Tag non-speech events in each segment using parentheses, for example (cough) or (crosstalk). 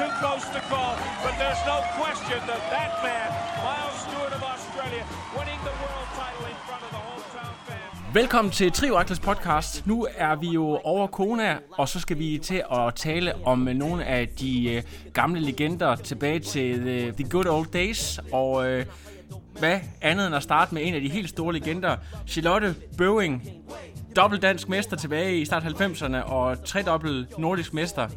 Too close to call, but there's no question that that man, Miles Stewart of Australia, winning the world title in front of the hometown fans. Velkommen til Trio Atlas podcast. Nu er vi jo over Kona, og så skal vi til at tale om nogle af de øh, gamle legender tilbage til the, the good old days. Og øh, hvad andet end at starte med en af de helt store legender, Charlotte Bøving, dobbelt dansk mester tilbage i start 90'erne og tredobbelt nordisk mester.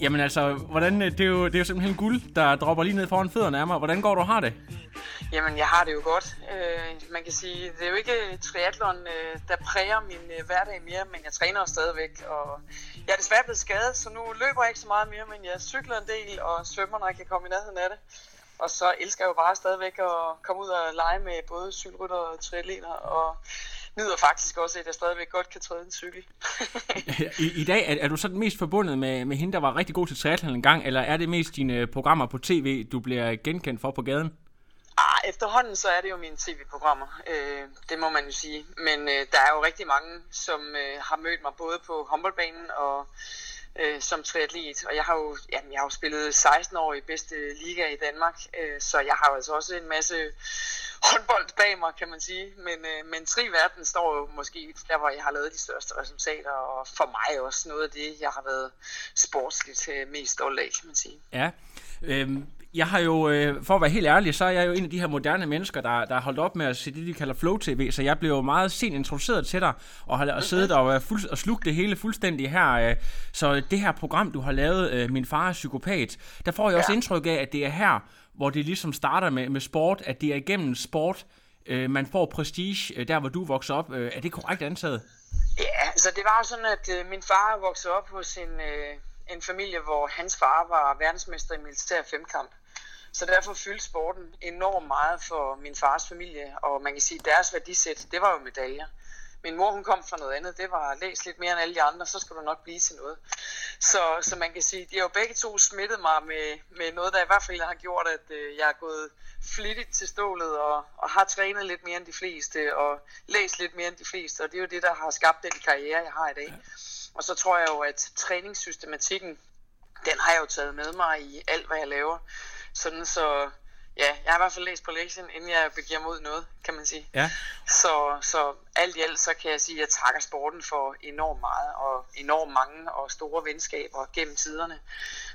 Jamen altså, hvordan, øh, det, er jo, det er jo simpelthen guld, der dropper lige ned foran fødderne af mig. Hvordan går du og har det? Jamen, jeg har det jo godt. Øh, man kan sige, det er jo ikke triathlon, øh, der præger min øh, hverdag mere, men jeg træner jo stadigvæk, og jeg er desværre blevet skadet, så nu løber jeg ikke så meget mere, men jeg cykler en del og svømmer, når jeg kan komme i nærheden af det. Og så elsker jeg jo bare stadigvæk at komme ud og lege med både cykelrytter og triatleter, og nyder faktisk også, at jeg stadigvæk godt kan træde en cykel. (laughs) I, I dag er, er du så mest forbundet med, med hende, der var rigtig god til triathlon en gang, eller er det mest dine programmer på tv, du bliver genkendt for på gaden? Ah, efterhånden så er det jo mine tv-programmer, øh, det må man jo sige. Men øh, der er jo rigtig mange, som øh, har mødt mig både på håndboldbanen og øh, som triatlet. Og jeg har jo, jamen, jeg har jo spillet 16 år i bedste liga i Danmark, øh, så jeg har jo altså også en masse håndbold bag mig, kan man sige. Men, øh, men tri-verden står jo måske der, hvor jeg har lavet de største resultater, og for mig også noget af det, jeg har været sportsligt øh, mest stolt af, kan man sige. Ja. Øhm, jeg har jo, øh, for at være helt ærlig, så er jeg jo en af de her moderne mennesker, der, der har holdt op med at se det, de kalder flow-tv, så jeg blev jo meget sent introduceret til dig, og har siddet og, øh, fuld, og slugt det hele fuldstændig her. Øh, så det her program, du har lavet, øh, Min far er psykopat, der får jeg også Ja. indtryk af, at det er her, hvor det ligesom starter med, med sport, at det er igennem sport, øh, man får prestige, øh, der hvor du vokser op. Øh, er det korrekt antaget? Ja, altså det var sådan, at øh, min far voksede op hos en, øh, en familie, hvor hans far var verdensmester i militær femkamp. Så derfor fyldte sporten enormt meget for min fars familie, og man kan sige, at deres værdisæt, det var jo medaljer. Min mor, hun kom fra noget andet, det var læs lidt mere end alle de andre, så skal du nok blive til noget. Så, så man kan sige, de har jo begge to smittet mig med, med noget, der i hvert fald har gjort, at øh, jeg er gået flittigt til stålet og, og har trænet lidt mere end de fleste og læst lidt mere end de fleste, og det er jo det, der har skabt den karriere, jeg har i dag. Og så tror jeg jo, at træningssystematikken, den har jeg jo taget med mig i alt, hvad jeg laver. Sådan så, ja, jeg har i hvert fald læst på lektien, inden jeg begiver mig ud i noget, kan man sige. Ja. Så, så alt i alt, så kan jeg sige, at jeg takker sporten for enormt meget, og enormt mange og store venskaber gennem tiderne.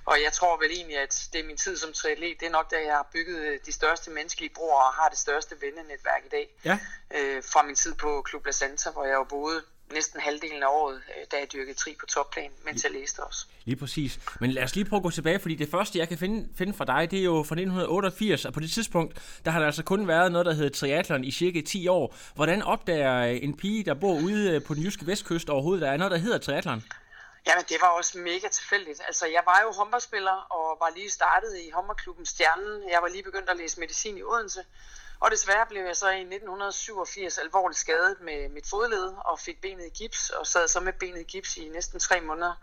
Og jeg tror vel egentlig, at det er min tid som triatlet, det er nok der, jeg har bygget de største menneskelige broer og har det største vennenetværk i dag. Ja. Øh, fra min tid på Club La Santa, hvor jeg jo boede næsten halvdelen af året, øh, da jeg dyrkede tri på topplan, mens jeg læste også. Lige præcis. Men lad os lige prøve at gå tilbage, fordi det første, jeg kan finde, finde fra dig, det er jo fra 1988, og på det tidspunkt, der har der altså kun været noget, der hedder triathlon i cirka 10 år. Hvordan opdager en pige, der bor ude øh, på den jyske vestkyst overhovedet, der er noget, der hedder triathlon? Jamen, det var også mega tilfældigt. Altså, jeg var jo håndboldspiller og var lige startet i håndboldklubben Stjernen. Jeg var lige begyndt at læse medicin i Odense. Og desværre blev jeg så i 1987 alvorligt skadet med mit fodled og fik benet i gips og sad så med benet i gips i næsten tre måneder.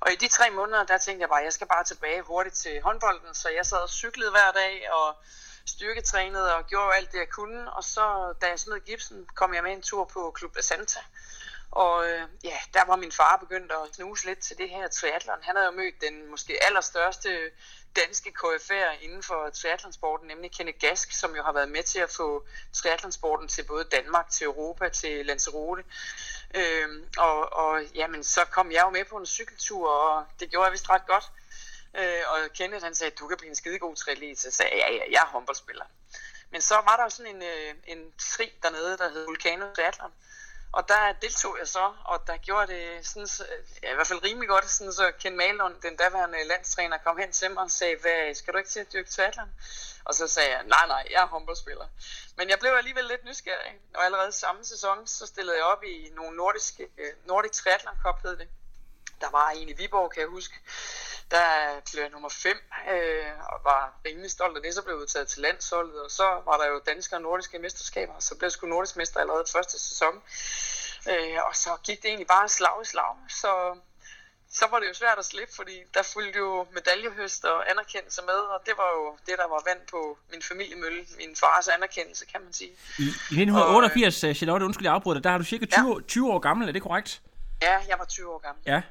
Og i de tre måneder, der tænkte jeg bare, at jeg skal bare tilbage hurtigt til håndbolden, så jeg sad og cyklede hver dag og styrketrænede og gjorde alt det, jeg kunne. Og så, da jeg smed gipsen, kom jeg med en tur på Club Santa. Og øh, ja, der var min far begyndt at snuse lidt til det her triathlon. Han havde jo mødt den måske allerstørste danske KF'er inden for triathlonsporten, nemlig Kenneth Gask, som jo har været med til at få triathlonsporten til både Danmark, til Europa, til Lanzarote. Øhm, og, og jamen, så kom jeg jo med på en cykeltur, og det gjorde jeg vist ret godt. Øh, og Kenneth han sagde, du kan blive en skidegod triatlet. Så jeg ja, ja, jeg er håndboldspiller. Men så var der jo sådan en, øh, en tri dernede, der hed Vulcano Triathlon. Og der deltog jeg så, og der gjorde det sådan, ja, i hvert fald rimelig godt, sådan, så Ken Malon, den daværende landstræner, kom hen til mig og sagde, Hvad, skal du ikke til at dyrke triathlon? Og så sagde jeg, nej, nej, jeg er håndboldspiller. Men jeg blev alligevel lidt nysgerrig, og allerede samme sæson, så stillede jeg op i nogle nordiske, øh, Nordic Triathlon Cup, hed det. Der var en i Viborg, kan jeg huske. Der blev jeg nummer 5, øh, og var rimelig stolt af det. Så blev jeg udtaget til landsholdet, og så var der jo danske og nordiske mesterskaber. Så blev jeg sgu nordisk mester allerede første sæson. Øh, og så gik det egentlig bare slag i slag. Så så var det jo svært at slippe, fordi der fulgte jo medaljehøst og anerkendelse med, og det var jo det, der var vand på min familiemølle, min fars anerkendelse, kan man sige. I, i 1988, og, øh, Charlotte, undskyld, jeg afbryder der har du cirka 20, ja. 20 år gammel, er det korrekt? Ja, jeg var 20 år gammel. Ja,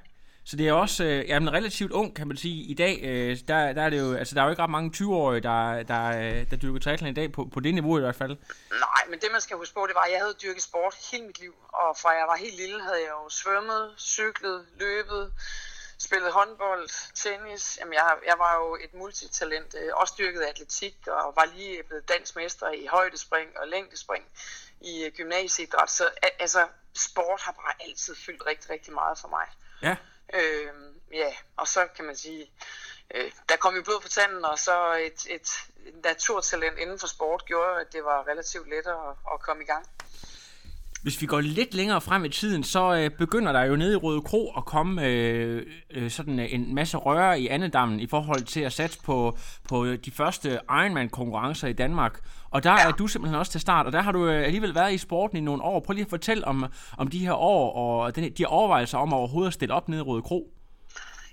så det er også øh, jamen, relativt ung, kan man sige. I dag, øh, der, der, er det jo, altså, der er jo ikke ret mange 20-årige, der, der, øh, der dyrker triathlon i dag, på, på det niveau i hvert fald. Nej, men det man skal huske på, det var, at jeg havde dyrket sport hele mit liv. Og fra jeg var helt lille, havde jeg jo svømmet, cyklet, løbet, spillet håndbold, tennis. Jamen, jeg, jeg var jo et multitalent. Øh, også dyrket atletik og var lige blevet dansmester i højdespring og længdespring i øh, gymnasieidræt. Så altså, sport har bare altid fyldt rigtig, rigtig meget for mig. Ja. Øh, ja, og så kan man sige, øh, der kom jo blod på tanden, og så et, et naturtalent inden for sport gjorde, at det var relativt lettere at, at komme i gang. Hvis vi går lidt længere frem i tiden, så øh, begynder der jo nede i Røde Kro at komme øh, øh, sådan øh, en masse røre i andedammen i forhold til at satse på, på de første Ironman-konkurrencer i Danmark. Og der ja. er du simpelthen også til start, og der har du øh, alligevel været i sporten i nogle år. Prøv lige at fortælle om, om de her år og den, de overvejelser om at overhovedet at stille op nede i Røde Kro.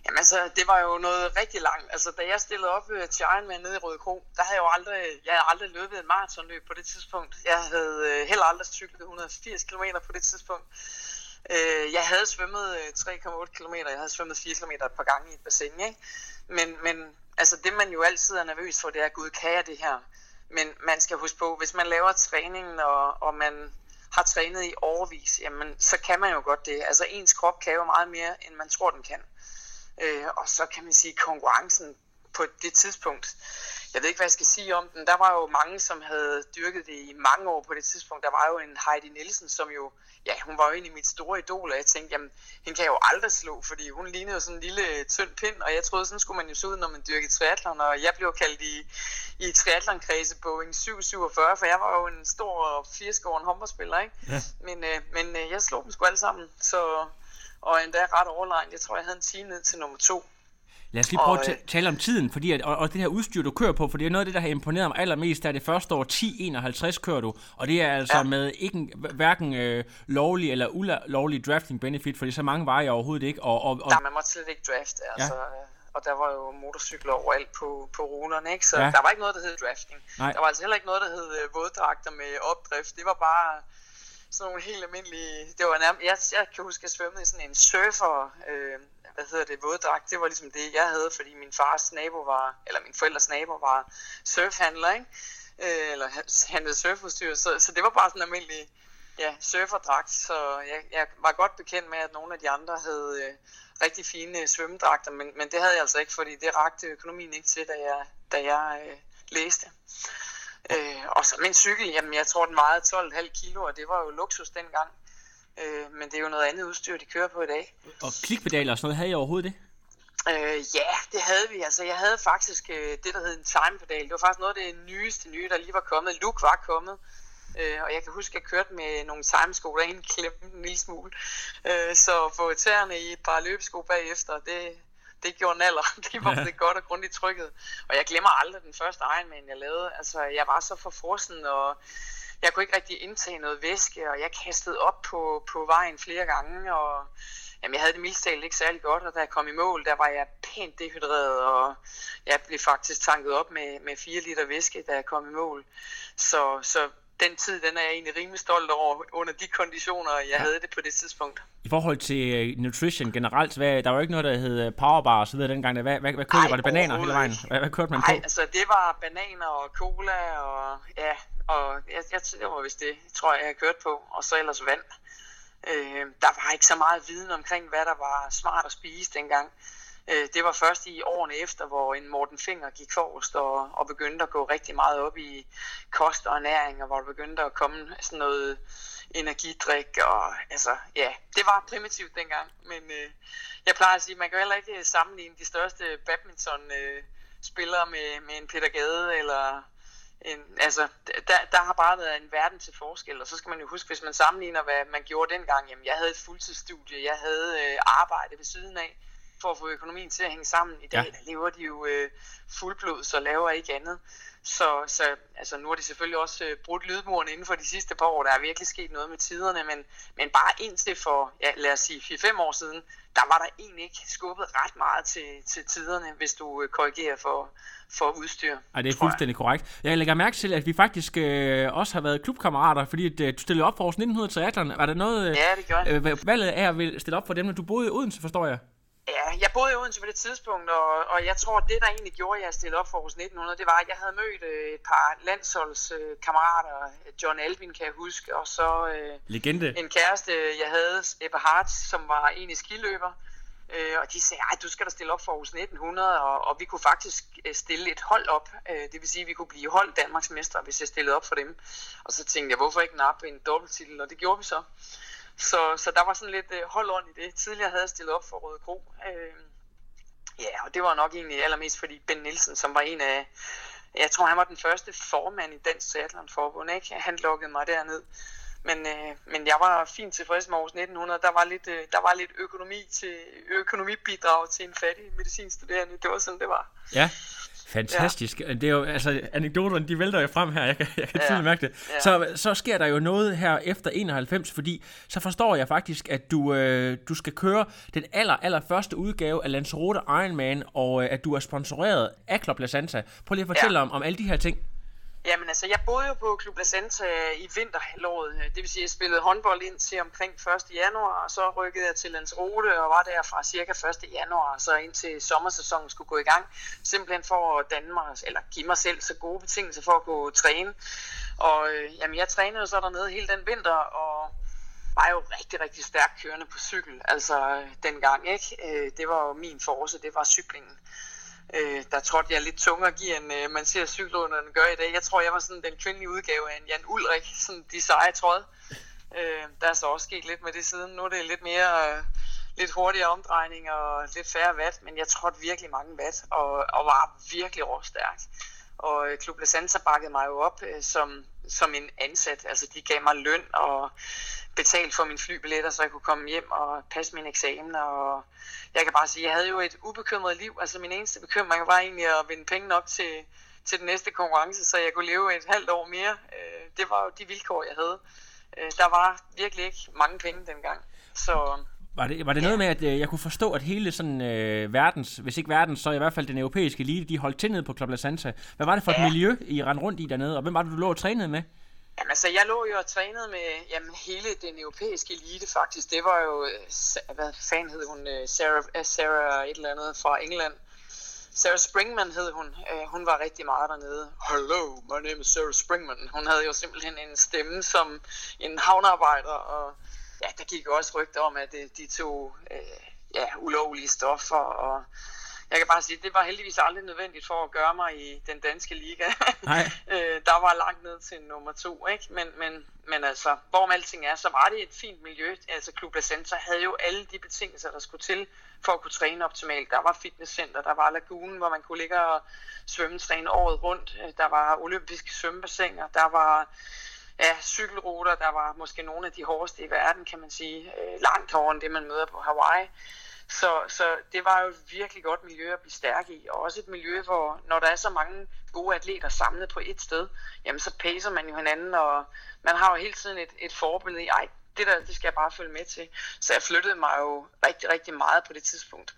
Jamen altså, det var jo noget rigtig langt. Altså, da jeg stillede op øh, til Ironman nede i Røde Kro, der havde jeg jo aldrig, jeg havde aldrig løbet et maratonløb på det tidspunkt. Jeg havde øh, heller aldrig cyklet 180 km på det tidspunkt. Øh, jeg havde svømmet 3,8 km, jeg havde svømmet 4 km et par gange i et bassin, ikke? Men, men altså, det man jo altid er nervøs for, det er, gud, kan jeg det her? Men man skal huske på, hvis man laver træningen, og, og man har trænet i overvis, jamen, så kan man jo godt det. Altså, ens krop kan jo meget mere, end man tror, den kan. Øh, og så kan man sige, konkurrencen på det tidspunkt, jeg ved ikke, hvad jeg skal sige om den. Der var jo mange, som havde dyrket det i mange år på det tidspunkt. Der var jo en Heidi Nielsen, som jo, ja, hun var jo egentlig mit store idol, og jeg tænkte, jamen, hende kan jeg jo aldrig slå, fordi hun lignede jo sådan en lille tynd pind, og jeg troede, sådan skulle man jo se ud, når man dyrkede triathlon, og jeg blev kaldt i, i triathlon-kredse Boeing 747, for jeg var jo en stor 80 håndboldspiller, ikke? Ja. Men, øh, men øh, jeg slog dem sgu alle sammen, så og endda ret overlegnet. Jeg tror, jeg havde en time ned til nummer to. Lad os lige prøve og, at øh, tale om tiden, fordi at, og, og det her udstyr, du kører på, for det er noget af det, der har imponeret mig allermest, er det første år 10.51 kører du, og det er altså ja. med ikke, hverken øh, lovlig eller ulovlig drafting benefit, for det så mange veje overhovedet ikke. Og, og, og... Nej, man måtte slet ikke drafte, altså. Ja. Og der var jo motorcykler overalt på, på runerne, ikke? Så ja. der var ikke noget, der hed drafting. Nej. Der var altså heller ikke noget, der hed øh, våddragter med opdrift. Det var bare sådan nogle helt almindelige, det var nærmest, jeg, jeg kan huske, at jeg svømmede i sådan en surfer, øh, hvad hedder det, våddragt, det var ligesom det, jeg havde, fordi min fars nabo var, eller min forældres nabo var surfhandler, ikke? Øh, eller handlede surfudstyr, så, så det var bare sådan en almindelig, ja, surferdragt, så jeg, jeg var godt bekendt med, at nogle af de andre havde øh, rigtig fine svømmedragter, men, men det havde jeg altså ikke, fordi det rakte økonomien ikke til, da jeg, da jeg øh, læste. Øh, og så min cykel, jamen jeg tror den vejede 12,5 kilo, og det var jo luksus dengang. Øh, men det er jo noget andet udstyr, de kører på i dag. Og klikpedaler og sådan noget, havde I overhovedet det? Øh, ja, det havde vi. Altså, jeg havde faktisk øh, det, der hed en timepedal. Det var faktisk noget af det nyeste nye, der lige var kommet. Look var kommet. Øh, og jeg kan huske, at jeg kørte med nogle timesko, der egentlig klemte en lille smule. Øh, så få tæerne i et par løbesko bagefter, det, det gjorde naller. (laughs) Det var det godt og grundigt trykket. Og jeg glemmer aldrig den første Ironman, jeg lavede. Altså, jeg var så forfrossen, og jeg kunne ikke rigtig indtage noget væske, og jeg kastede op på, på vejen flere gange, og jamen, jeg havde det mildst ikke særlig godt, og da jeg kom i mål, der var jeg pænt dehydreret, og jeg blev faktisk tanket op med, med 4 liter væske, da jeg kom i mål. Så, så den tid, den er jeg egentlig rimelig stolt over, under de konditioner, jeg ja. havde det på det tidspunkt. I forhold til uh, nutrition generelt, hvad, der var jo ikke noget, der hed øh, powerbar og så videre dengang. Hvad, hvad, hvad kørte Var det bananer hele vejen? Hvad, hvad kørte man Nej, på? altså det var bananer og cola og ja, og jeg, jeg, det var vist det, tror jeg, jeg kørte på. Og så ellers vand. Øh, der var ikke så meget viden omkring, hvad der var smart at spise dengang. Øh, det var først i årene efter, hvor en Morten Finger gik forrest og, og begyndte at gå rigtig meget op i kost og ernæring, og hvor der begyndte at komme sådan noget energidrik, og altså, ja, det var primitivt dengang, men øh, jeg plejer at sige, man kan heller ikke øh, sammenligne de største badminton-spillere med, med en Peter Gade, eller en, altså, der, der har bare været en verden til forskel, og så skal man jo huske, hvis man sammenligner, hvad man gjorde dengang, jamen, jeg havde et fuldtidsstudie, jeg havde øh, arbejde ved siden af, for at få økonomien til at hænge sammen. I dag ja. der lever de jo øh, fuldblod, så laver ikke andet. Så, så altså, nu har de selvfølgelig også øh, brudt lydmuren inden for de sidste par år. Der er virkelig sket noget med tiderne, men, men bare indtil for, ja, lad os sige, 4-5 år siden, der var der egentlig ikke skubbet ret meget til, til tiderne, hvis du øh, korrigerer for, for udstyr. Ej, det er fuldstændig jeg. korrekt. Jeg lægger mærke til, at vi faktisk øh, også har været klubkammerater, fordi at, øh, du stillede op for os 1900 Var der noget øh, ja, det gør jeg. øh, valget af at vil stille op for dem, når du boede i Odense, forstår jeg? Ja, jeg boede i Odense på det tidspunkt, og, og jeg tror, at det, der egentlig gjorde, at jeg stillede op for hos 1900, det var, at jeg havde mødt øh, et par landsholdskammerater. Øh, John Albin, kan jeg huske, og så øh, Legende. en kæreste, jeg havde, Ebbe Hart, som var en i skiløber. Øh, og de sagde, at du skal da stille op for hos 1900, og, og vi kunne faktisk stille et hold op. Øh, det vil sige, at vi kunne blive hold Danmarks mestre, hvis jeg stillede op for dem. Og så tænkte jeg, hvorfor ikke nappe en dobbelttitel, og det gjorde vi så. Så, så der var sådan lidt øh, hold i det. Tidligere havde jeg stillet op for Røde Kro. Øh, ja, og det var nok egentlig allermest fordi Ben Nielsen, som var en af, jeg tror han var den første formand i Dansk Triathlon Forbund, ikke? han lukkede mig derned. Men, øh, men jeg var fint tilfreds med Aarhus 1900. Der var lidt, øh, der var lidt økonomi til, økonomibidrag til en fattig medicinstuderende. Det var sådan, det var. Ja. Fantastisk. Ja. Det er jo, altså, anekdoterne, de vælter jo frem her. Jeg kan, jeg kan ja. tydeligt mærke det. Ja. Så, så sker der jo noget her efter 91, fordi så forstår jeg faktisk, at du, øh, du skal køre den aller, aller første udgave af Lanzarote Ironman, og øh, at du er sponsoreret af Club La Santa. Prøv lige at fortælle ja. om, om alle de her ting. Jamen altså, jeg boede jo på Club La Santa øh, i vinterhalvåret. Øh, det vil sige, at jeg spillede håndbold ind til omkring 1. januar, og så rykkede jeg til Lanzarote og var der fra cirka 1. januar, så indtil sommersæsonen skulle gå i gang. Simpelthen for at danne mig, eller give mig selv så gode betingelser for at gå træne. Og øh, jamen, jeg trænede så dernede hele den vinter, og var jo rigtig, rigtig stærkt kørende på cykel, altså øh, dengang, ikke? Det var jo min force, det var cyklingen øh, der trådte jeg lidt tungere gear, end øh, man ser cykelrytterne gør i dag. Jeg tror, jeg var sådan den kvindelige udgave af en Jan Ulrik, sådan de seje tråd. Øh, der er så også sket lidt med det siden. Nu er det lidt mere... Øh, lidt hurtigere omdrejning og lidt færre watt, men jeg trådte virkelig mange watt og, og var virkelig råstærk. Og øh, Klub Lasanza bakkede mig jo op øh, som, som en ansat. Altså de gav mig løn og betalte for mine flybilletter, så jeg kunne komme hjem og passe min eksamen. Og jeg kan bare sige, at jeg havde jo et ubekymret liv. Altså min eneste bekymring var egentlig at vinde penge nok til, til den næste konkurrence, så jeg kunne leve et halvt år mere. Øh, det var jo de vilkår, jeg havde. Øh, der var virkelig ikke mange penge dengang. Så var det, var det noget med, at øh, jeg kunne forstå, at hele sådan øh, verdens, hvis ikke verdens, så i hvert fald den europæiske elite, de holdt til nede på Club La Santa. Hvad var det for ja. et miljø, I rendte rundt i dernede, og hvem var det, du lå og trænede med? Jamen altså, jeg lå jo og trænede med jamen, hele den europæiske elite faktisk. Det var jo, øh, hvad fanden hed hun, øh, Sarah, øh, Sarah et eller andet fra England. Sarah Springman hed hun. Hun var rigtig meget dernede. Hello, my name is Sarah Springman. Hun havde jo simpelthen en stemme som en havnearbejder, og ja, der gik jo også rygter om, at de tog ja, ulovlige stoffer, og jeg kan bare sige, det var heldigvis aldrig nødvendigt for at gøre mig i den danske liga. Nej. (laughs) øh, der var langt ned til nummer to, ikke? Men, men, men altså, hvorom alting er, så var det et fint miljø. Altså, Klub Center havde jo alle de betingelser, der skulle til for at kunne træne optimalt. Der var fitnesscenter, der var lagunen, hvor man kunne ligge og svømmetræne året rundt. Øh, der var olympiske svømmebassiner, der var ja, cykelruter, der var måske nogle af de hårdeste i verden, kan man sige. Øh, langt hårdere end det, man møder på Hawaii. Så, så det var jo et virkelig godt miljø at blive stærk i, og også et miljø, hvor når der er så mange gode atleter samlet på et sted, jamen så pacer man jo hinanden, og man har jo hele tiden et, et forbillede i, ej, det der, det skal jeg bare følge med til. Så jeg flyttede mig jo rigtig, rigtig meget på det tidspunkt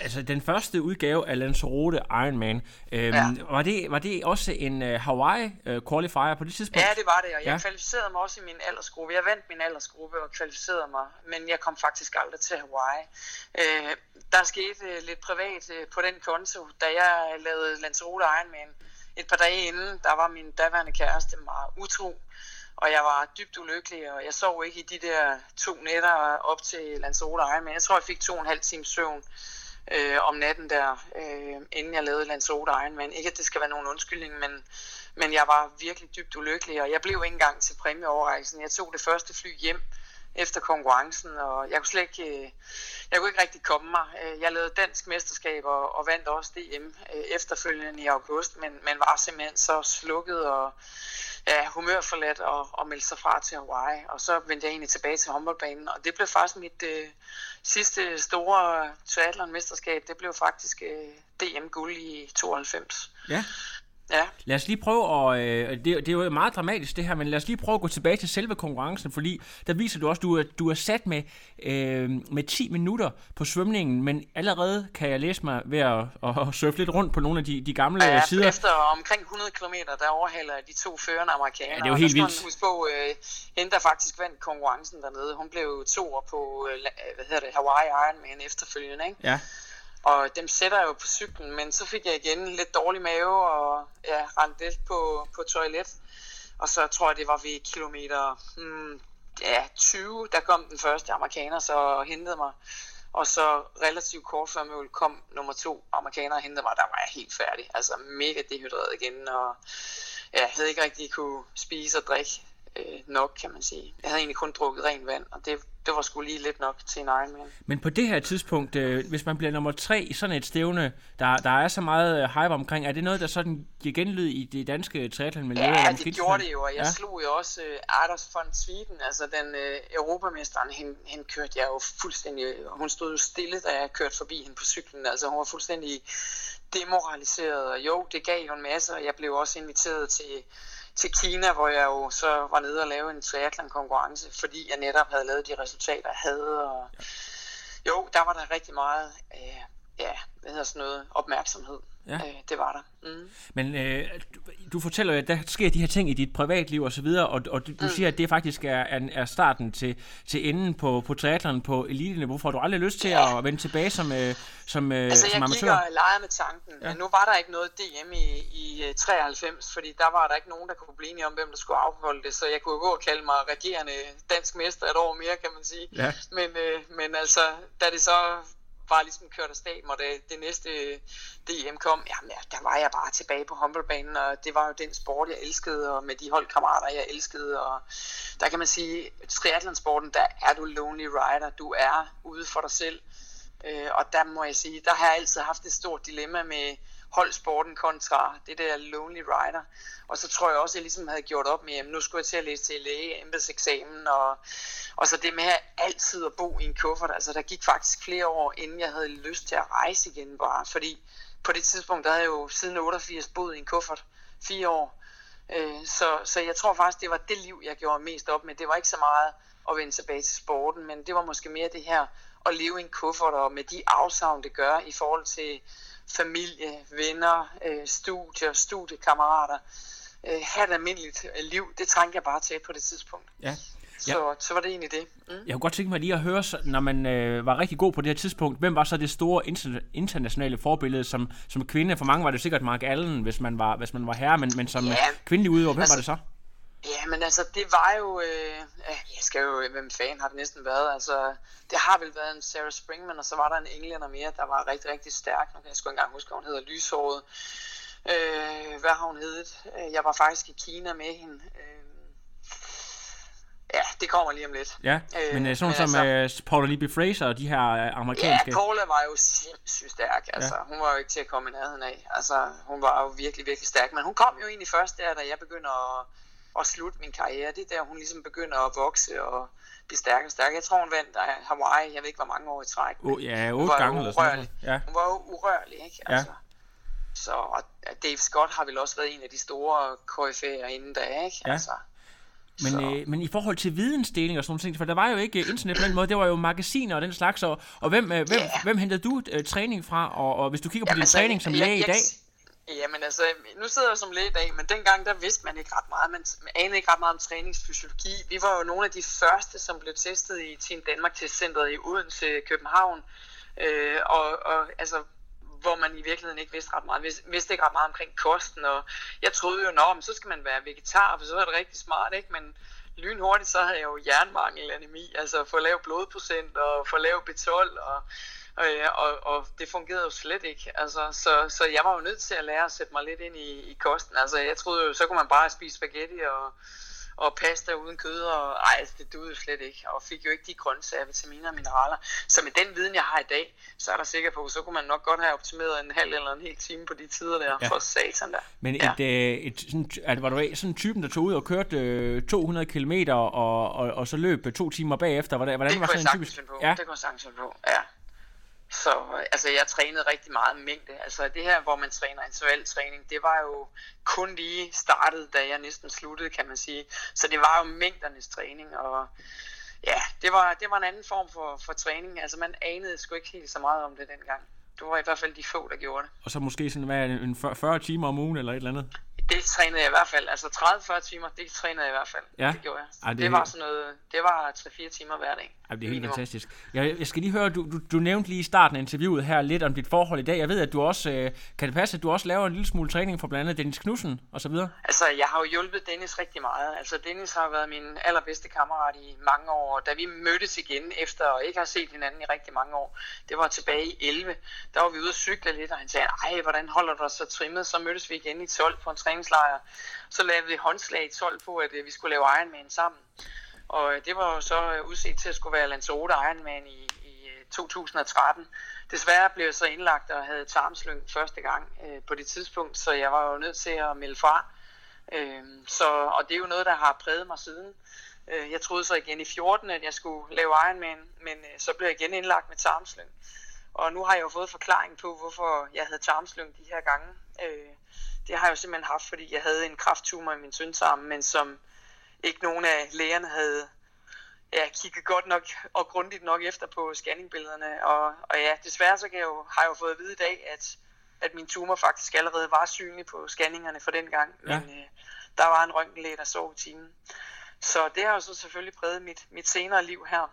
altså den første udgave af Lanzarote Ironman, øhm, ja. var, det, var det også en uh, Hawaii uh, qualifier på det tidspunkt? Ja, det var det, og jeg ja. kvalificerede mig også i min aldersgruppe. Jeg vandt min aldersgruppe og kvalificerede mig, men jeg kom faktisk aldrig til Hawaii. Uh, der skete uh, lidt privat uh, på den konto, da jeg lavede Lanzarote Ironman. Et par dage inden, der var min daværende kæreste meget utro, og jeg var dybt ulykkelig, og jeg sov ikke i de der to nætter op til Lanzarote Ironman. Jeg tror, jeg fik to og en halv time søvn øh, om natten der, øh, inden jeg lavede Lanzarote Ironman. Ikke at det skal være nogen undskyldning, men, men jeg var virkelig dybt ulykkelig, og jeg blev ikke engang til præmieoverrækkelsen. Jeg tog det første fly hjem efter konkurrencen, og jeg kunne slet ikke, øh, jeg kunne ikke rigtig komme mig. Øh, jeg lavede dansk mesterskab og, og vandt også DM øh, efterfølgende i august, men, men var simpelthen så slukket og ja, humørforladt og, og meldte sig fra til Hawaii. Og så vendte jeg egentlig tilbage til håndboldbanen, og det blev faktisk mit øh, sidste store triathlon-mesterskab. Det blev faktisk øh, DM-guld i 92. Ja. Ja. Lad os lige prøve at... Øh, det, det er jo meget dramatisk det her, men lad os lige prøve at gå tilbage til selve konkurrencen, fordi der viser du også, at du er, du er sat med, øh, med 10 minutter på svømningen, men allerede kan jeg læse mig ved at, at surfe lidt rundt på nogle af de, de gamle ja, sider. efter omkring 100 km, der overhaler de to førende amerikanere. Ja, det er jo helt vildt. Og huske på, øh, hende der faktisk vandt konkurrencen dernede, hun blev toer på, øh, hvad hedder det, Hawaii Ironman efterfølgende, ikke? Ja. Og dem sætter jeg jo på cyklen, men så fik jeg igen lidt dårlig mave og ja, rendte lidt på, på toilet. Og så tror jeg, det var ved kilometer hmm, ja, 20, der kom den første amerikaner så og hentede mig. Og så relativt kort før mål kom nummer to amerikaner og hentede mig, der var jeg helt færdig. Altså mega dehydreret igen, og ja, jeg havde ikke rigtig kunne spise og drikke øh, nok, kan man sige. Jeg havde egentlig kun drukket ren vand, og det, det var sgu lige lidt nok til en Ironman. Men på det her tidspunkt, øh, hvis man bliver nummer tre i sådan et stævne, der, der er så meget øh, hype omkring, er det noget, der sådan giver genlyd i det danske triathlon-miljø? Ja, det gjorde det jo, og jeg ja. slog jo også øh, Anders von Zwieten, altså den øh, europamesteren, hende, hende kørte jeg jo fuldstændig, hun stod jo stille, da jeg kørte forbi hende på cyklen, altså hun var fuldstændig demoraliseret, og jo, det gav jo en masse, og jeg blev også inviteret til til Kina, hvor jeg jo så var nede og lave en triathlon-konkurrence, fordi jeg netop havde lavet de resultater, jeg havde. Og jo, der var der rigtig meget øh, ja, hvad hedder sådan noget, opmærksomhed. Ja. Øh, det var der. Mm. Men øh, du, du fortæller jo, at der sker de her ting i dit privatliv og så videre, og, og du, mm. siger, at det faktisk er, er, er starten til, til enden på, på triathlon på elite-niveau. Får du aldrig lyst til ja. at vende tilbage som, øh, som, øh, altså, som amatør? jeg gik og legede med tanken, ja. men nu var der ikke noget DM i, i 93, fordi der var der ikke nogen, der kunne blive enige om, hvem der skulle afholde det, så jeg kunne gå og kalde mig regerende dansk mester et år mere, kan man sige. Ja. Men, øh, men altså, da det så var ligesom kørt af og det, det næste øh, DM kom, jamen, ja, der var jeg bare tilbage på håndboldbanen, og det var jo den sport, jeg elskede, og med de holdkammerater, jeg elskede, og der kan man sige, triathlonsporten, der er du lonely rider, du er ude for dig selv, øh, og der må jeg sige, der har jeg altid haft et stort dilemma med, holdsporten kontra det der lonely rider. Og så tror jeg også, at jeg ligesom havde gjort op med, at nu skulle jeg til at læse til læge, embedseksamen, og, og så det med at altid at bo i en kuffert. Altså der gik faktisk flere år, inden jeg havde lyst til at rejse igen bare, fordi på det tidspunkt, der havde jeg jo siden 88 boet i en kuffert, fire år. Øh, så, så jeg tror faktisk, det var det liv, jeg gjorde mest op med. Det var ikke så meget at vende tilbage til sporten, men det var måske mere det her at leve i en kuffert, og med de afsavn, det gør i forhold til familie, venner, øh, studier, studiekammerater, øh, have et almindeligt øh, liv, det trængte jeg bare til på det tidspunkt. Ja. Så, ja. så var det egentlig det. Mm. Jeg kunne godt tænke mig lige at høre, når man øh, var rigtig god på det her tidspunkt, hvem var så det store inter- internationale forbillede som, som kvinde? For mange var det sikkert Mark Allen, hvis man var, hvis man var herre, men, men som ja. kvindelig udøver, hvem altså, var det så? Ja, men altså, det var jo... Øh, jeg skal jo... Hvem fanden har det næsten været? Altså, det har vel været en Sarah Springman, og så var der en englænder mere, der var rigtig, rigtig stærk. Nu kan jeg sgu ikke engang huske, hvad hun hedder. Lyshåret. Øh, hvad har hun heddet? Øh, jeg var faktisk i Kina med hende. Øh, Ja, det kommer lige om lidt. Ja, øh, men øh, sådan men som altså, uh, Paula Libby Fraser og de her amerikanske... Ja, Paula var jo sindssygt stærk. Altså, ja. Hun var jo ikke til at komme i nærheden af. Altså, hun var jo virkelig, virkelig stærk. Men hun kom jo egentlig først der, da jeg begynder at at slutte min karriere. Det er der, hun ligesom begynder at vokse og blive stærkere og stærkere. Jeg tror, hun vandt uh, Hawaii, jeg ved ikke, hvor mange år i træk. Oh, ja, otte gange eller sådan Ja. Hun var jo urørlig, ikke? Altså. Ja. Så og Dave Scott har vel også været en af de store KF'er inden da, ikke? Ja. Altså, men, øh, men i forhold til vidensdeling og sådan noget, for der var jo ikke internet på den måde, det var jo magasiner og den slags, og, og hvem, øh, hvem, yeah. hvem hentede du øh, træning fra, og, og hvis du kigger på Jamen, din træning som læge i dag? Jamen altså, nu sidder jeg som læge i dag, men dengang der vidste man ikke ret meget. Man, anede ikke ret meget om træningsfysiologi. Vi var jo nogle af de første, som blev testet i Team Danmark Testcenteret i Odense, København. Øh, og, og altså, hvor man i virkeligheden ikke vidste ret meget. Vidste, vidste ikke ret meget omkring kosten, og jeg troede jo, at så skal man være vegetar, for så er det rigtig smart, ikke? Men lynhurtigt, så havde jeg jo jernmangel, anemi, altså for lav blodprocent og for lav B12, og Øh, og, og det fungerede jo slet ikke. Altså, så, så jeg var jo nødt til at lære at sætte mig lidt ind i, i kosten. Altså, jeg troede jo, så kunne man bare spise spaghetti og, og pasta uden kød, og ej, altså, det duede jo slet ikke, og fik jo ikke de grøntsager, vitaminer og mineraler. Så med den viden, jeg har i dag, så er der sikker på, så kunne man nok godt have optimeret en halv eller en hel time på de tider der, ja. for satan der. Men ja. et, øh, et, sådan, var du sådan en typen, der tog ud og kørte øh, 200 km og, og, og så løb to timer bagefter? Hvordan, hvordan det var sådan en typisk? På. Ja. Det kunne jeg sagtens på, ja. Så øh, altså, jeg trænede rigtig meget mængde. Altså det her, hvor man træner intervaltræning, det var jo kun lige startet, da jeg næsten sluttede, kan man sige. Så det var jo mængdernes træning, og ja, det var, det var en anden form for, for træning. Altså man anede sgu ikke helt så meget om det dengang. Det var i hvert fald de få, der gjorde det. Og så måske sådan, hvad, en 40 timer om ugen eller et eller andet? Det trænede jeg i hvert fald. Altså 30-40 timer, det trænede jeg i hvert fald. Ja. Det gjorde jeg. Ej, det, det var sådan noget, det var 3-4 timer hver dag. Ej, det er helt fantastisk. Jeg, jeg skal lige høre, du, du, du nævnte lige i starten af interviewet her lidt om dit forhold i dag. Jeg ved, at du også, øh, kan det passe, at du også laver en lille smule træning for blandt andet Dennis Knudsen og så videre? Altså, jeg har jo hjulpet Dennis rigtig meget. Altså, Dennis har været min allerbedste kammerat i mange år. Da vi mødtes igen efter at ikke have set hinanden i rigtig mange år, det var tilbage i 11. Der var vi ude at cykle lidt, og han sagde, ej, hvordan holder du dig så trimmet? Så mødtes vi igen i 12 på en træningslejr. Så lavede vi håndslag i 12 på, at øh, vi skulle lave Ironman sammen. Og øh, det var jo så øh, udset til at skulle være Lanzarote Ironman i, i 2013. Desværre blev jeg så indlagt og havde tarmslyng første gang øh, på det tidspunkt, så jeg var jo nødt til at melde fra. Øh, så, og det er jo noget, der har præget mig siden. Øh, jeg troede så igen i 14, at jeg skulle lave Ironman, men øh, så blev jeg igen indlagt med tarmslyng. Og nu har jeg jo fået forklaring på, hvorfor jeg havde tarmslyng de her gange. Øh, det har jeg jo simpelthen haft, fordi jeg havde en krafttumor i min tyndtarm, men som ikke nogen af lægerne havde ja, kigget godt nok og grundigt nok efter på scanningbillederne. Og, og ja, desværre så kan jeg jo, har jeg jo fået at vide i dag, at, at min tumor faktisk allerede var synlig på scanningerne for den gang. Ja. Men øh, der var en røntgenlæge, der så i timen. Så det har jo så selvfølgelig præget mit, mit senere liv her.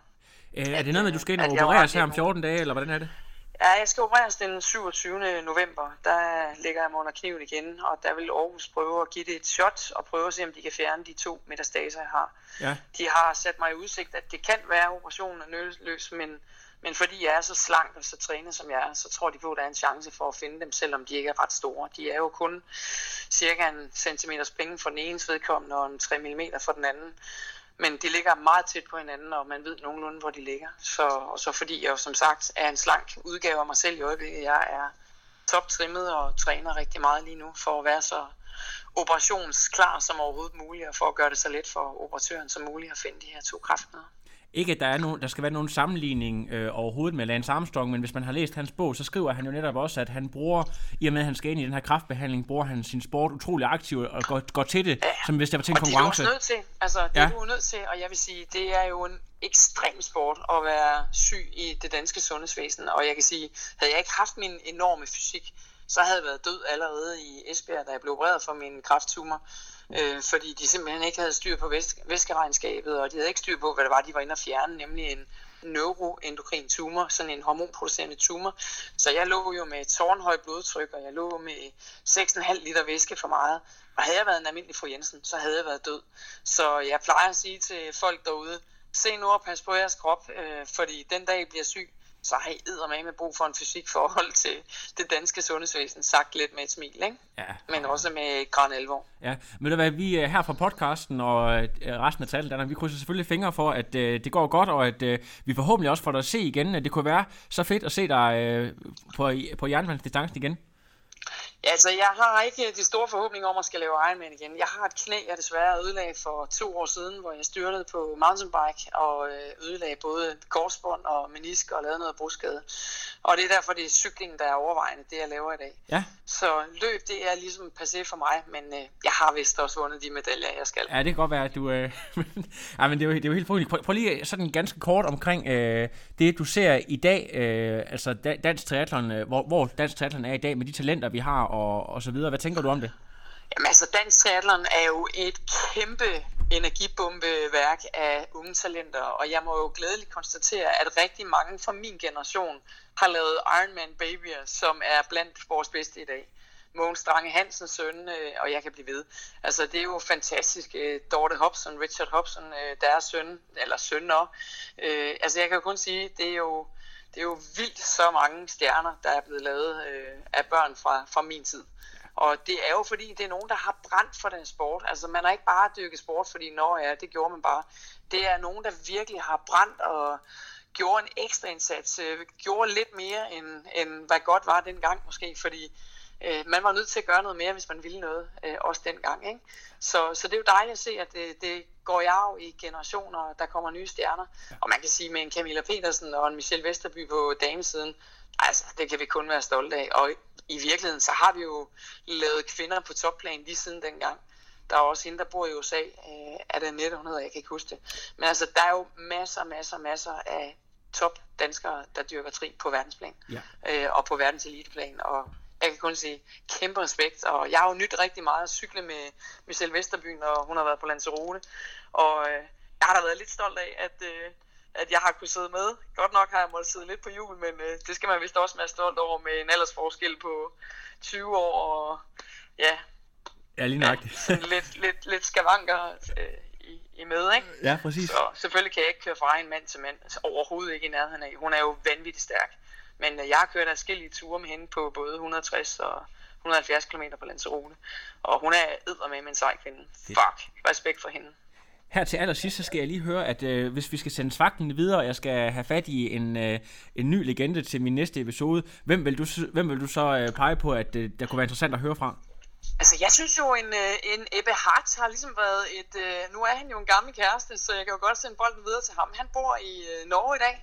Øh, er det noget med, at du skal ind og opereres her om 14 dage, eller hvordan er det? Ja, jeg skal opereres den 27. november. Der ligger jeg mig under kniven igen, og der vil Aarhus prøve at give det et shot og prøve at se, om de kan fjerne de to metastaser, jeg har. Ja. De har sat mig i udsigt, at det kan være, at operationen er løs, men, men fordi jeg er så slank og så trænet som jeg er, så tror de på, at der er en chance for at finde dem, selvom de ikke er ret store. De er jo kun cirka en centimeters penge for den ene vedkommende og en 3 mm for den anden. Men de ligger meget tæt på hinanden, og man ved nogenlunde, hvor de ligger. Så, og så fordi jeg jo som sagt er en slank udgave af mig selv i øjeblikket. Jeg er toptrimmet og træner rigtig meget lige nu, for at være så operationsklar som overhovedet muligt, og for at gøre det så let for operatøren som muligt at finde de her to kræftmøder. Ikke at der, er nogen, der skal være nogen sammenligning øh, overhovedet med Lance Armstrong, men hvis man har læst hans bog, så skriver han jo netop også, at han bruger, i og med at han skal ind i den her kraftbehandling, bruger han sin sport utrolig aktivt og går, går til det, ja. som hvis det var til en konkurrence. det er du nødt til. Altså, det ja. er du nødt til, og jeg vil sige, det er jo en ekstrem sport at være syg i det danske sundhedsvæsen, og jeg kan sige, havde jeg ikke haft min enorme fysik, så havde jeg været død allerede i Esbjerg, da jeg blev opereret for min krafttumor øh, fordi de simpelthen ikke havde styr på væske, væskeregnskabet, og de havde ikke styr på, hvad det var, de var inde og fjerne, nemlig en neuroendokrin tumor, sådan en hormonproducerende tumor. Så jeg lå jo med tårnhøj blodtryk, og jeg lå med 6,5 liter væske for meget. Og havde jeg været en almindelig fru Jensen, så havde jeg været død. Så jeg plejer at sige til folk derude, se nu og pas på jeres krop, øh, fordi den dag I bliver syg, så har I med brug for en fysikforhold til det danske sundhedsvæsen, sagt lidt med et smil, ikke? Ja. men også med græn alvor. Ja, men det er, vi er her fra podcasten og øh, resten af talen, vi krydser selvfølgelig fingre for, at øh, det går godt, og at øh, vi forhåbentlig også får dig at se igen. Det kunne være så fedt at se dig øh, på, på jernbandsdistancen igen. Ja, altså, jeg har ikke de store forhåbninger om at skal lave Ironman igen. Jeg har et knæ, jeg desværre ødelagde for to år siden, hvor jeg styrtede på mountainbike og øh, ødelagde både korsbånd og menisk og lavede noget brudskade. Og det er derfor, det er cyklingen, der er overvejende, det jeg laver i dag. Ja. Så løb, det er ligesom passé for mig, men øh, jeg har vist også vundet de medaljer, jeg skal. Ja, det kan godt være, at du... Øh, (laughs) ja, men det er jo, det er jo helt forundeligt. Prøv, prøv lige sådan ganske kort omkring øh, det, du ser i dag, øh, altså dansk triathlon, øh, hvor, hvor dansk triathlon er i dag med de talenter, vi har og, og så videre. Hvad tænker du om det? Jamen altså, dansk triathlon er jo et kæmpe energibombeværk af unge talenter, og jeg må jo glædeligt konstatere, at rigtig mange fra min generation har lavet Ironman Babyer, som er blandt vores bedste i dag. Mogens Strange Hansens søn, øh, og jeg kan blive ved. Altså, det er jo fantastisk. Øh, Dorte Hobson, Richard Hobson, øh, deres søn, eller sønner. Altså, jeg kan kun sige, det er jo det er jo vildt så mange stjerner, der er blevet lavet øh, af børn fra, fra min tid. Og det er jo fordi, det er nogen, der har brændt for den sport. Altså man har ikke bare dykket sport, fordi nå ja, det gjorde man bare. Det er nogen, der virkelig har brændt og gjorde en ekstra indsats. Øh, gjorde lidt mere, end, end hvad godt var dengang måske, fordi øh, man var nødt til at gøre noget mere, hvis man ville noget, øh, også dengang. Ikke? Så, så det er jo dejligt at se, at det, det går jeg jo i generationer, der kommer nye stjerner. Ja. Og man kan sige med en Camilla Petersen og en Michelle Vesterby på damesiden, altså det kan vi kun være stolte af. Og i virkeligheden, så har vi jo lavet kvinder på topplan lige siden dengang. Der er også hende, der bor i USA. Øh, er det Annette, hun hedder? Jeg kan ikke huske det. Men altså, der er jo masser, masser, masser af top danskere, der dyrker tri på verdensplan. Ja. Øh, og på verdens eliteplan. Og jeg kan kun sige kæmpe respekt, og jeg har jo nyt rigtig meget at cykle med Michelle Vesterbyen, og hun har været på Lanzarote, og øh, jeg har da været lidt stolt af, at, øh, at jeg har kunnet sidde med. Godt nok har jeg måttet sidde lidt på jul, men øh, det skal man vist også være stolt over med en aldersforskel på 20 år, og ja, ja lige nok. Ja, lidt, lidt, lidt skavanker øh, i, i med, ikke? Ja, præcis. Så selvfølgelig kan jeg ikke køre fra en mand til mand, altså overhovedet ikke i nærheden af. Hun er jo vanvittigt stærk. Men øh, jeg har kørt forskellige ture med hende på både 160 og 170 km på Lanzarote. Og hun er med en sej kvinde. Fuck, respekt for hende. Her til allersidst, så skal jeg lige høre, at øh, hvis vi skal sende svagten videre, og jeg skal have fat i en, øh, en ny legende til min næste episode, hvem vil du, hvem vil du så øh, pege på, at øh, der kunne være interessant at høre fra? Altså, jeg synes jo, en, øh, en Ebbe Hart har ligesom været et... Øh, nu er han jo en gammel kæreste, så jeg kan jo godt sende bolden videre til ham. Han bor i øh, Norge i dag,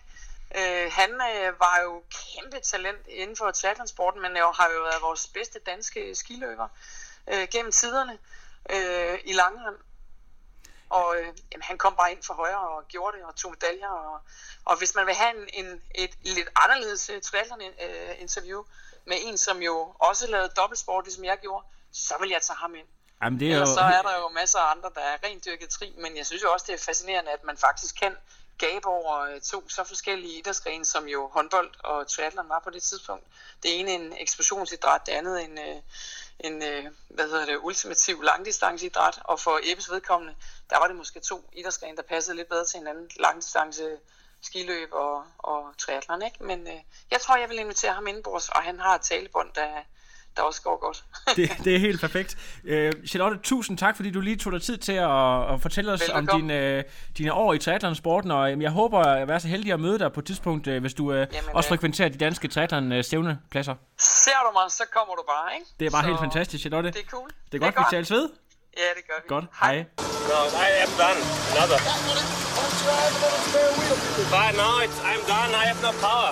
Øh, han øh, var jo kæmpe talent inden for triathlonsporten, men jo, har jo været vores bedste danske skiløber øh, gennem tiderne øh, i langrend. Og øh, jamen, han kom bare ind for højre og gjorde det og tog medaljer. Og, og hvis man vil have en, en, et lidt anderledes øh, triathlon-interview øh, med en, som jo også lavede dobbeltsport, ligesom jeg gjorde, så vil jeg tage ham ind. Jamen, det er jo... så er der jo masser af andre, der er rent dyrket tri, men jeg synes jo også, det er fascinerende, at man faktisk kan gab over øh, to så forskellige idrætsgrene, som jo håndbold og triathlon var på det tidspunkt. Det ene en eksplosionsidræt, det andet en, øh, en øh, hvad hedder det, ultimativ langdistanceidræt, og for Ebbes vedkommende, der var det måske to idrætsgrene, der passede lidt bedre til hinanden, langdistance skiløb og, og triathlon, ikke? Men øh, jeg tror, jeg vil invitere ham indenbords, og han har et talebånd, der, der også går godt. (laughs) det, det er helt perfekt. Uh, Charlotte, tusind tak, fordi du lige tog dig tid til at, at fortælle os Velbekomme. om dine, dine år i triathlon-sporten, og jeg håber at være så heldig at møde dig på et tidspunkt, hvis du uh, Jamen, også frekventerer de danske triathlon-stævnepladser. Ser du mig, så kommer du bare, ikke? Det er bare så... helt fantastisk, Charlotte. Det er cool. Det er godt, det er godt. vi tales ved. Ja, det gør vi. Godt, hej. hej. No, I am done. Another. But no, it's, I'm done. I have no power.